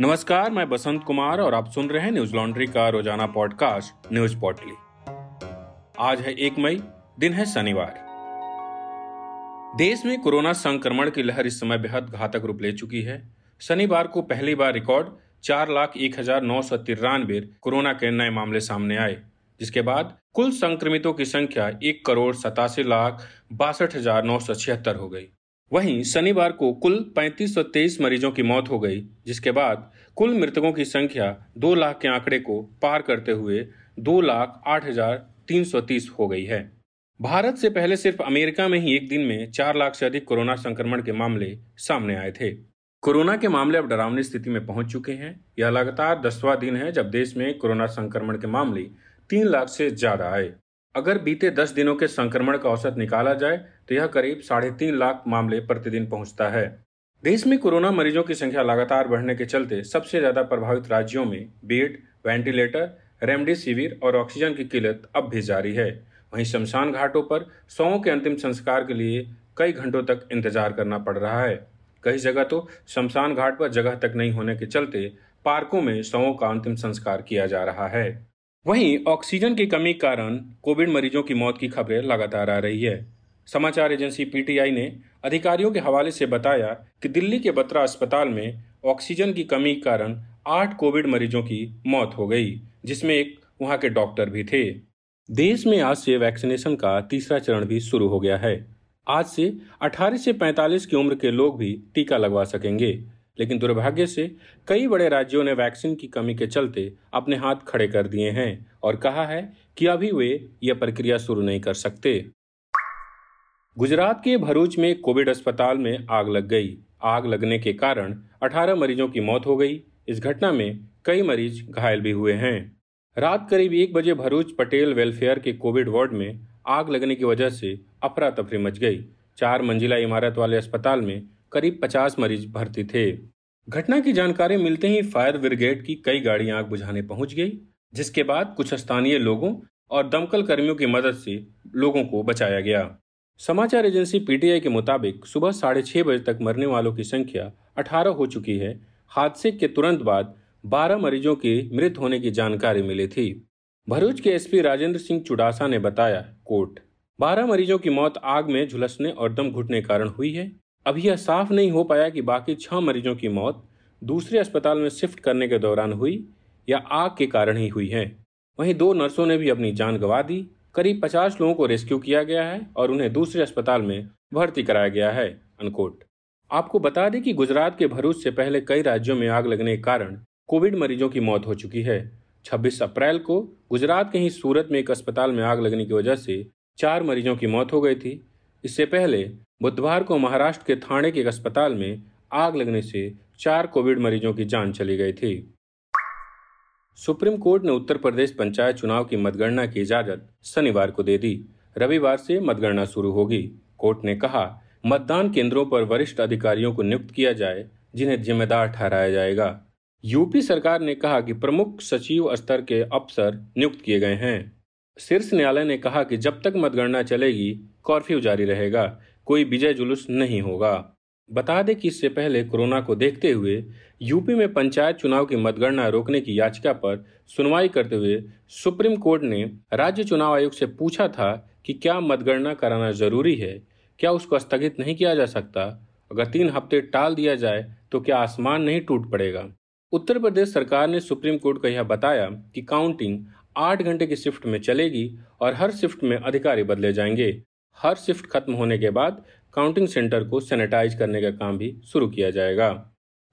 नमस्कार, मैं बसंत कुमार और आप सुन रहे हैं न्यूज़ लॉन्ड्री का रोज़ाना पॉडकास्ट, न्यूज़ पोर्टली। आज है एक मई, दिन है शनिवार। देश में कोरोना संक्रमण की लहर इस समय बेहद घातक रूप ले चुकी है। शनिवार को पहली बार रिकॉर्ड चार लाख एक हज़ार नौ सौ तिरानवे कोरोना के नए मामले सामने आए, जिसके बाद कुल संक्रमितों की संख्या एक करोड़ सतासी लाख बासठ हज़ार नौ सौ छिहत्तर हो गई। वहीं शनिवार को कुल 3523 मरीजों की मौत हो गई, जिसके बाद कुल मृतकों की संख्या दो लाख के आंकड़े को पार करते हुए दो लाख आठ हज़ार तीन सौ तीस हो गई है। भारत से पहले सिर्फ़ अमेरिका में ही एक दिन में चार लाख से अधिक कोरोना संक्रमण के मामले सामने आए थे। कोरोना के मामले अब डरावनी स्थिति में पहुँच चुके हैं। यह लगातार दसवां दिन है जब देश में कोरोना संक्रमण के मामले तीन लाख से ज़्यादा आए। अगर बीते दस दिनों के संक्रमण का औसत निकाला जाए तो यह करीब साढ़े तीन लाख मामले प्रतिदिन पहुँचता है। देश में कोरोना मरीजों की संख्या लगातार बढ़ने के चलते सबसे ज़्यादा प्रभावित राज्यों में बेड वेंटिलेटर, रेमडेसिविर और ऑक्सीजन की किल्लत अब भी जारी है। वहीं शमशान घाटों पर सौ के अंतिम संस्कार के लिए कई घंटों तक इंतज़ार करना पड़ रहा है। कई जगह तो शमशान घाट पर जगह तक नहीं होने के चलते पार्कों में शवों का अंतिम संस्कार किया जा रहा है। वहीं ऑक्सीजन की कमी कारण कोविड मरीजों की मौत की खबरें लगातार आ रही है। समाचार एजेंसी पीटीआई ने अधिकारियों के हवाले से बताया कि दिल्ली के बत्रा अस्पताल में ऑक्सीजन की कमी के कारण आठ कोविड मरीजों की मौत हो गई, जिसमें एक वहाँ के डॉक्टर भी थे। देश में आज से वैक्सीनेशन का तीसरा चरण भी शुरू हो गया है। आज से 18 से 45 की उम्र के लोग भी टीका लगवा सकेंगे, लेकिन दुर्भाग्य से कई बड़े राज्यों ने वैक्सीन की कमी के चलते अपने हाथ खड़े कर दिए हैं और कहा है कि अभी वे यह प्रक्रिया शुरू नहीं कर सकते। गुजरात के भरूच में कोविड अस्पताल में आग लग गई। आग लगने के कारण 18 मरीजों की मौत हो गई। इस घटना में कई मरीज़ घायल भी हुए हैं। रात करीब एक बजे भरूच पटेल वेलफेयर के कोविड वार्ड में आग लगने की वजह से अफरा तफरी मच गई। चार मंजिला इमारत वाले अस्पताल में करीब पचास मरीज़ भर्ती थे। घटना की जानकारी मिलते ही फायर ब्रिगेड की कई गाड़ियाँ आग बुझाने पहुँच गई, जिसके बाद कुछ स्थानीय लोगों और दमकल कर्मियों की मदद से लोगों को बचाया गया। समाचार एजेंसी पीटीआई के मुताबिक सुबह साढ़े छह बजे तक मरने वालों की संख्या अठारह हो चुकी है। हादसे के तुरंत बाद बारह मरीजों के मृत होने की जानकारी मिली थी। भरूच के एसपी राजेंद्र सिंह चुडासा ने बताया, कोर्ट, बारह मरीजों की मौत आग में झुलसने और दम घुटने कारण हुई है। अभी यह साफ़ नहीं हो पाया कि बाकी छह मरीजों की मौत दूसरे अस्पताल में शिफ्ट करने के दौरान हुई या आग के कारण ही हुई है। वहीं दो नर्सों ने भी अपनी जान गंवा दी। करीब पचास लोगों को रेस्क्यू किया गया है और उन्हें दूसरे अस्पताल में भर्ती कराया गया है अनकोट आपको बता दें कि गुजरात के भरूच से पहले कई राज्यों में आग लगने के कारण कोविड मरीजों की मौत हो चुकी है। 26 अप्रैल को गुजरात के ही सूरत में एक अस्पताल में आग लगने की वजह से चार मरीजों की मौत हो गई थी। इससे पहले बुधवार को महाराष्ट्र के थाने के एक अस्पताल में आग लगने से चार कोविड मरीजों की जान चली गई थी। सुप्रीम कोर्ट ने उत्तर प्रदेश पंचायत चुनाव की मतगणना की इजाज़त शनिवार को दे दी। रविवार से मतगणना शुरू होगी। कोर्ट ने कहा, मतदान केंद्रों पर वरिष्ठ अधिकारियों को नियुक्त किया जाए, जिन्हें जिम्मेदार ठहराया जाएगा। यूपी सरकार ने कहा कि प्रमुख सचिव स्तर के अफसर नियुक्त किए गए हैं। शीर्ष न्यायालय ने कहा कि जब तक मतगणना चलेगी, कर्फ्यू जारी रहेगा, कोई विजय जुलूस नहीं होगा। बता दें कि इससे पहले कोरोना को देखते हुए यूपी में पंचायत चुनाव की मतगणना रोकने की याचिका पर सुनवाई करते हुए सुप्रीम कोर्ट ने राज्य चुनाव आयोग से पूछा था कि क्या मतगणना कराना ज़रूरी है, क्या उसको स्थगित नहीं किया जा सकता, अगर तीन हफ़्ते टाल दिया जाए तो क्या आसमान नहीं टूट पड़ेगा। उत्तर प्रदेश सरकार ने सुप्रीम कोर्ट को यह बताया कि काउंटिंग आठ घंटे की शिफ्ट में चलेगी और हर शिफ्ट में अधिकारी बदले जाएँगे। हर शिफ्ट खत्म होने के बाद काउंटिंग सेंटर को सैनिटाइज करने का काम भी शुरू किया जाएगा।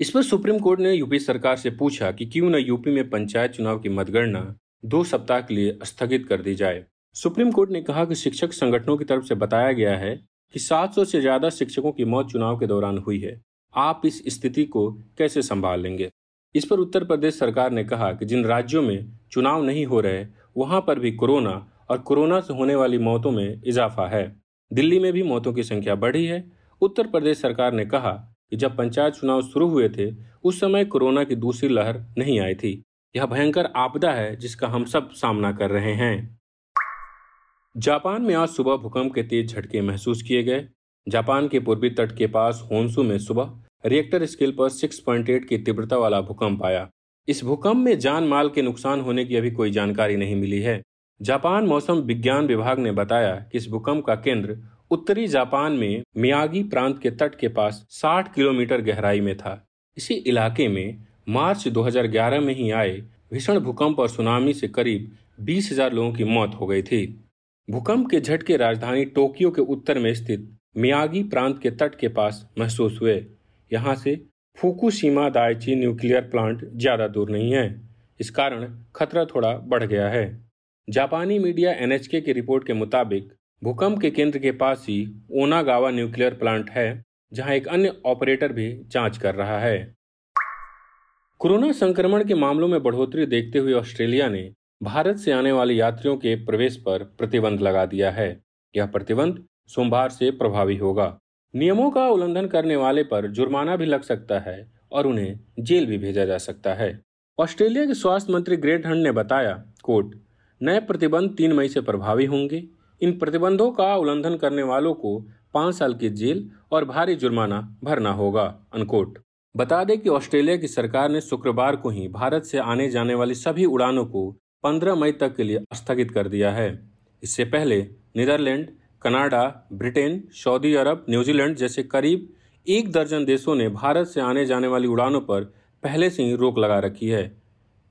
इस पर सुप्रीम कोर्ट ने यूपी सरकार से पूछा कि क्यों न यूपी में पंचायत चुनाव की मतगणना दो सप्ताह के लिए स्थगित कर दी जाए। सुप्रीम कोर्ट ने कहा कि शिक्षक संगठनों की तरफ़ से बताया गया है कि 700 से ज़्यादा शिक्षकों की मौत चुनाव के दौरान हुई है। आप इस स्थिति को कैसे संभाल लेंगे? इस पर उत्तर प्रदेश सरकार ने कहा कि जिन राज्यों में चुनाव नहीं हो रहे, वहाँ पर भी कोरोना और कोरोना से होने वाली मौतों में इजाफा है। दिल्ली में भी मौतों की संख्या बढ़ी है। उत्तर प्रदेश सरकार ने कहा कि जब पंचायत चुनाव शुरू हुए थे, उस समय कोरोना की दूसरी लहर नहीं आई थी। यह भयंकर आपदा है जिसका हम सब सामना कर रहे हैं। जापान में आज सुबह भूकंप के तेज झटके महसूस किए गए। जापान के पूर्वी तट के पास होन्सू में सुबह रिएक्टर स्केल पर 6.8 की तीव्रता वाला भूकंप आया। इस भूकंप में जान माल के नुकसान होने की अभी कोई जानकारी नहीं मिली है। जापान मौसम विज्ञान विभाग ने बताया कि इस भूकंप का केंद्र उत्तरी जापान में मियागी प्रांत के तट के पास 60 किलोमीटर गहराई में था। इसी इलाके में मार्च 2011 में ही आए भीषण भूकंप और सुनामी से करीब बीस हज़ार लोगों की मौत हो गई थी। भूकंप के झटके राजधानी टोक्यो के उत्तर में स्थित मियागी प्रांत के तट के पास महसूस हुए। यहाँ से फूकुशिमा दायची न्यूक्लियर प्लांट ज़्यादा दूर नहीं है। इस कारण खतरा थोड़ा बढ़ गया है। जापानी मीडिया एनएचके की रिपोर्ट के मुताबिक, भूकंप के केंद्र के पास ही ओनागावा न्यूक्लियर प्लांट है, जहाँ एक अन्य ऑपरेटर भी जाँच कर रहा है। कोरोना संक्रमण के मामलों में बढ़ोतरी देखते हुए ऑस्ट्रेलिया ने भारत से आने वाले यात्रियों के प्रवेश पर प्रतिबंध लगा दिया है। यह प्रतिबंध सोमवार से प्रभावी होगा। नियमों का उल्लंघन करने वाले पर जुर्माना भी लग सकता है और उन्हें जेल भी भेजा जा सकता है। ऑस्ट्रेलिया के स्वास्थ्य मंत्री ग्रेट हंड ने बताया कोर्ट नए प्रतिबंध तीन मई से प्रभावी होंगे। इन प्रतिबंधों का उल्लंघन करने वालों को पाँच साल की जेल और भारी जुर्माना भरना होगा अनकोट बता दें कि ऑस्ट्रेलिया की सरकार ने शुक्रवार को ही भारत से आने जाने वाली सभी उड़ानों को 15 मई तक के लिए स्थगित कर दिया है। इससे पहले Netherlands, Canada, Britain, Saudi Arab, New Zealand जैसे करीब एक दर्जन देशों ने भारत से आने जाने वाली उड़ानों पर पहले से ही रोक लगा रखी है।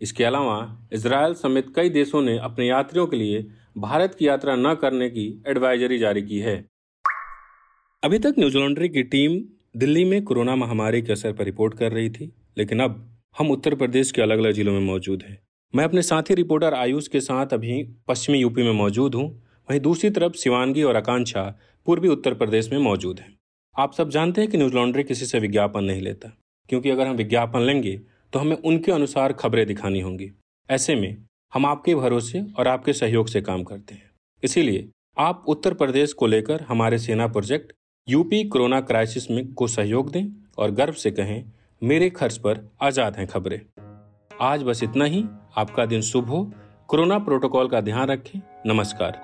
इसके अलावा इसराइल समेत कई देशों ने अपने यात्रियों के लिए भारत की यात्रा न करने की एडवाइजरी जारी की है। अभी तक न्यूजीलैंडरी की टीम दिल्ली में कोरोना महामारी के असर पर रिपोर्ट कर रही थी, लेकिन अब हम उत्तर प्रदेश के अलग अलग जिलों में मौजूद हैं। मैं अपने साथी रिपोर्टर आयुष के साथ अभी पश्चिमी यूपी में मौजूद हूँ। वहीं दूसरी तरफ़ शिवानगी और आकांक्षा पूर्वी उत्तर प्रदेश में मौजूद हैं। आप सब जानते हैं कि न्यूज़ लॉन्ड्री किसी से विज्ञापन नहीं लेता, क्योंकि अगर हम विज्ञापन लेंगे तो हमें उनके अनुसार खबरें दिखानी होंगी। ऐसे में हम आपके भरोसे और आपके सहयोग से काम करते हैं। इसीलिए आप उत्तर प्रदेश को लेकर हमारे सेना प्रोजेक्ट, यूपी कोरोना क्राइसिस में को सहयोग दें और गर्व से कहें, मेरे खर्च पर आज़ाद हैं खबरें। आज बस इतना ही। आपका दिन शुभ हो। कोरोना प्रोटोकॉल का ध्यान रखें। नमस्कार।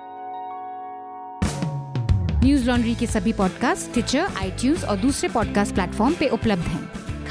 न्यूज़ लॉन्ड्री के सभी पॉडकास्ट ट्विटर आईटीज और दूसरे पॉडकास्ट प्लेटफॉर्म पे उपलब्ध हैं।